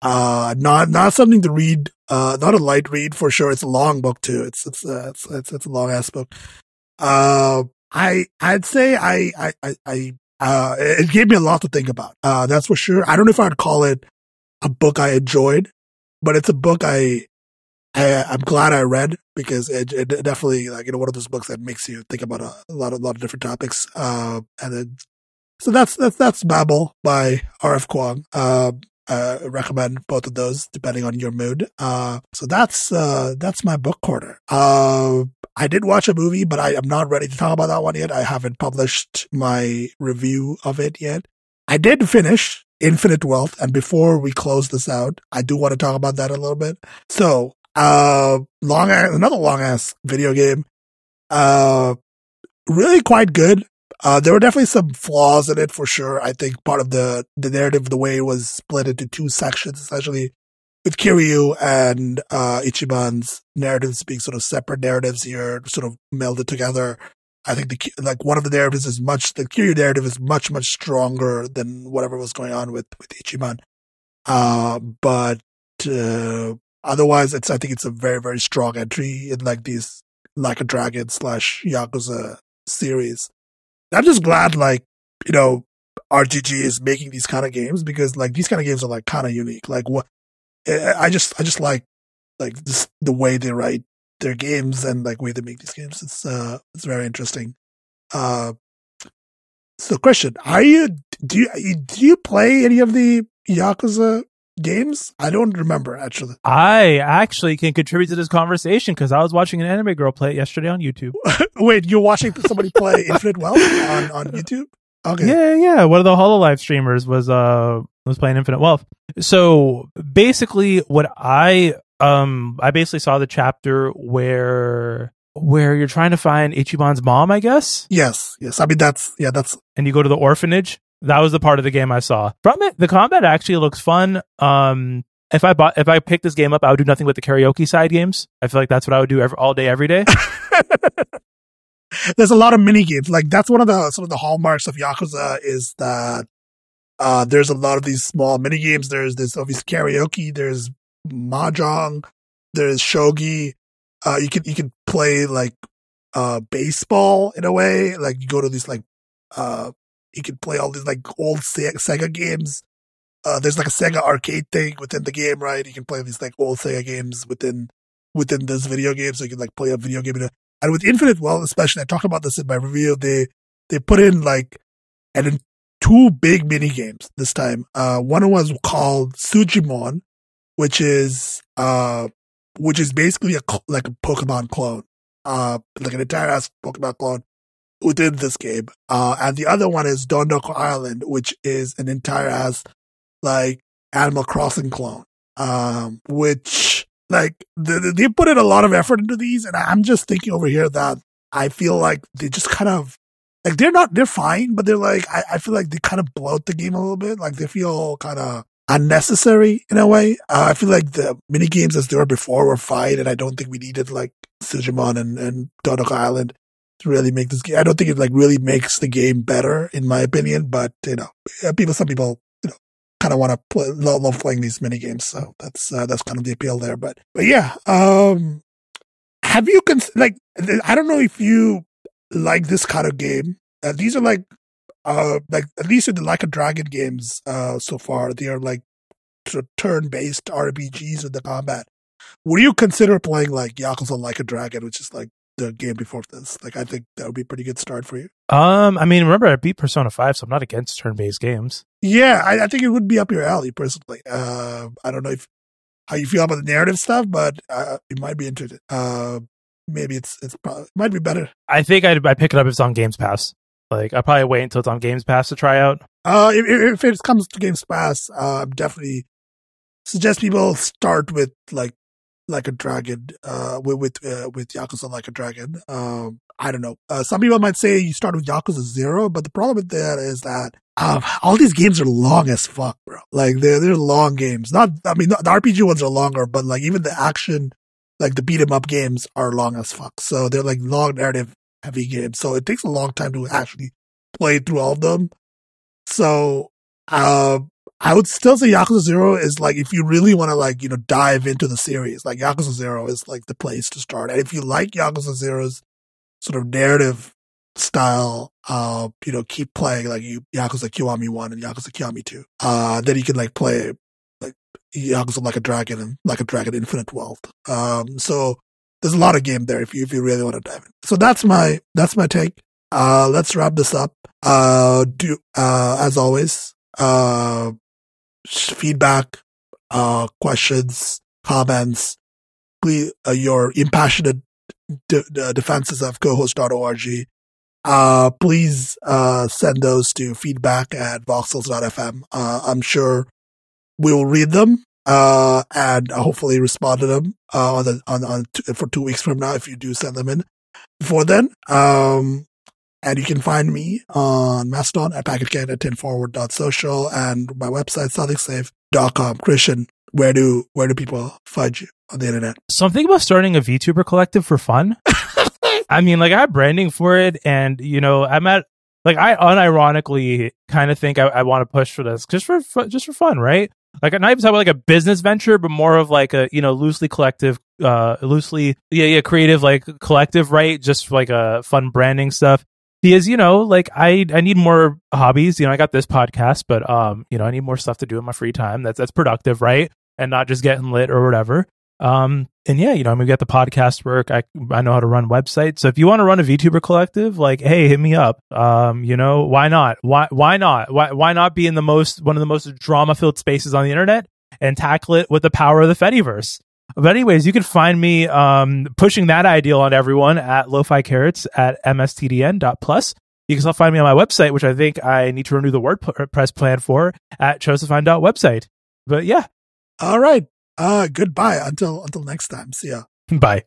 S1: Uh, not not something to read. Uh, not a light read for sure. It's a long book too. It's it's uh, it's, it's it's a long ass book. Uh, I I'd say I I I, I uh, it gave me a lot to think about. Uh, that's for sure. I don't know if I'd call it a book I enjoyed, but it's a book I, I I'm glad I read because it, it definitely like you know one of those books that makes you think about a, a lot of a lot of different topics. Uh, and then so that's that's that's Babel by R.F. Kuang. Uh, uh, recommend both of those depending on your mood. Uh, so that's uh, that's my book corner. Uh, I did watch a movie, but I am not ready to talk about that one yet. I haven't published my review of it yet. I did finish Infinite Wealth, and before we close this out, I do want to talk about that a little bit. So, uh, long another long ass video game. Uh, really quite good. Uh, there were definitely some flaws in it for sure. I think part of the the narrative, the way it was split into two sections, essentially with Kiryu and uh, Ichiban's narratives being sort of separate narratives here, sort of melded together. I think the like one of the narratives is much the Kiryu narrative is much much stronger than whatever was going on with with Ichiban. Uh, but uh, otherwise, it's I think it's a very very strong entry in like these like a dragon slash Yakuza series. I'm just glad like you know RGG is making these kind of games because like these kind of games are like kind of unique. Like what I just I just like like this, the way they write their games and like way they make these games. It's uh it's very interesting. Uh, so question: Are you do you do you play any of the Yakuza games? I don't remember actually.
S2: I actually can contribute to this conversation because I was watching an anime girl play it yesterday on YouTube.
S1: Wait, you're watching somebody play Infinite Wealth on on YouTube? Okay.
S2: Yeah, yeah. One of the Hololive streamers was uh was playing Infinite Wealth. So basically, what I um I basically saw the chapter where where you're trying to find Ichiban's mom, I guess.
S1: Yes, yes. I mean that's yeah, that's
S2: and you go to the orphanage. That was the part of the game I saw. From it, the combat actually looks fun. Um, if I bought if I picked this game up, I would do nothing but the karaoke side games. I feel like that's what I would do every, all day, every day.
S1: There's a lot of mini games. Like that's one of the sort of the hallmarks of Yakuza is that uh, there's a lot of these small mini games. There's this obvious karaoke. There's mahjong. There's shogi. Uh, you can you can play like uh baseball in a way. Like you go to these like uh you can play all these like old Sega games. Uh, there's like a Sega arcade thing within the game, right? You can play these like old Sega games within within this video game, so you can like play a video game. And with Infinite Wealth, especially, I talked about this in my review. They they put in like an two big mini games this time. Uh, one was called Sujimon, which is uh, which is basically a like a Pokemon clone, uh, like an entire ass Pokemon clone within this game. Uh, and the other one is Dondoko Island, which is an entire ass like Animal Crossing clone. Um, which like they, they put in a lot of effort into these, and I'm just thinking over here that I feel like they just kind of like they're not they're fine, but they're like I, I feel like they kind of bloat the game a little bit. Like they feel kind of unnecessary in a way. Uh, I feel like the mini games as they were before were fine, and I don't think we needed like Sujimon and and Dondoko Island to really make this game. I don't think it like really makes the game better, in my opinion. But you know, people, some people, you know, kind of want to play, love playing these mini games. So that's uh, that's kind of the appeal there. But but yeah, um, have you cons- like I don't know if you like this kind of game. Uh, these are like uh, like at least in the Like a Dragon games, uh, so far they are like turn based RPGs with the combat. Would you consider playing like Yakuza Like a Dragon, which is like the game before this? Like, I think that would be a pretty good start for you.
S2: Um, I mean, remember I beat Persona Five, so I'm not against turn based games.
S1: Yeah, I, I, think it would be up your alley personally. Uh, I don't know if how you feel about the narrative stuff, but uh, it might be interesting. Uh, maybe it's it's probably it might be better.
S2: I think I'd, I'd pick it up if it's on Games Pass. Like I'll probably wait until it's on Games Pass to try out.
S1: Uh, if, if it comes to Games Pass, uh, I'm definitely suggest people start with like like a dragon, uh, with with uh, with Yakuza like a dragon. Um, I don't know. Uh, some people might say you start with Yakuza Zero, but the problem with that is that um, all these games are long as fuck, bro. Like they're they're long games. Not, I mean, the RPG ones are longer, but like even the action, like the beat 'em up games are long as fuck. So they're like long narrative heavy games. So it takes a long time to actually play through all of them. So, uh, I would still say Yakuza Zero is like if you really want to like you know dive into the series, like Yakuza Zero is like the place to start. And if you like Yakuza Zero's sort of narrative style, uh, you know, keep playing like you Yakuza Kiwami One and Yakuza Kiwami Two. Uh, then you can like play like Yakuza like a dragon and like a dragon Infinite Wealth. Um, so there's a lot of game there if you if you really want to dive in. So that's my that's my take. Uh, let's wrap this up. Uh, do uh, as always. Uh, feedback, uh, questions, comments, please, uh, your impassioned de- de- defenses of cohost.org. Uh, please, uh, send those to feedback at voxels.fm. Uh, I'm sure we will read them, uh, and hopefully respond to them, uh, on the, on, on, t- for two weeks from now if you do send them in. Before then, um, and you can find me on Mastodon at packetcan at 10forward.social and my website, sonicsafe.com. Cristian, where do, where do people find you on the internet?
S2: So I'm thinking about starting a VTuber collective for fun. I mean, like I have branding for it and, you know, I'm at, like I unironically kind of think I, I want to push for this just for, just for fun, right? Like not even talking about like a business venture, but more of like a you know loosely collective, uh, loosely yeah yeah creative like collective, right? Just like a fun branding stuff because you know like i i need more hobbies. You know i got this podcast but um you know i need more stuff to do in my free time. That's that's productive right? And not just getting lit or whatever. Um and yeah you know i'm gonna get the podcast work. I i know how to run websites. So if you want to run a vtuber collective like hey hit me up. Um you know why not? Why why not? Why why not be in the most one of the most drama filled spaces on the internet and tackle it with the power of the fediverse but anyways, you can find me um, pushing that ideal on everyone at lo-fi carrots at mstdn.plus. You can still find me on my website, which I think I need to renew the WordPress plan for at josephine.website. But yeah.
S1: All right. Uh, goodbye until until next time. See ya.
S2: Bye.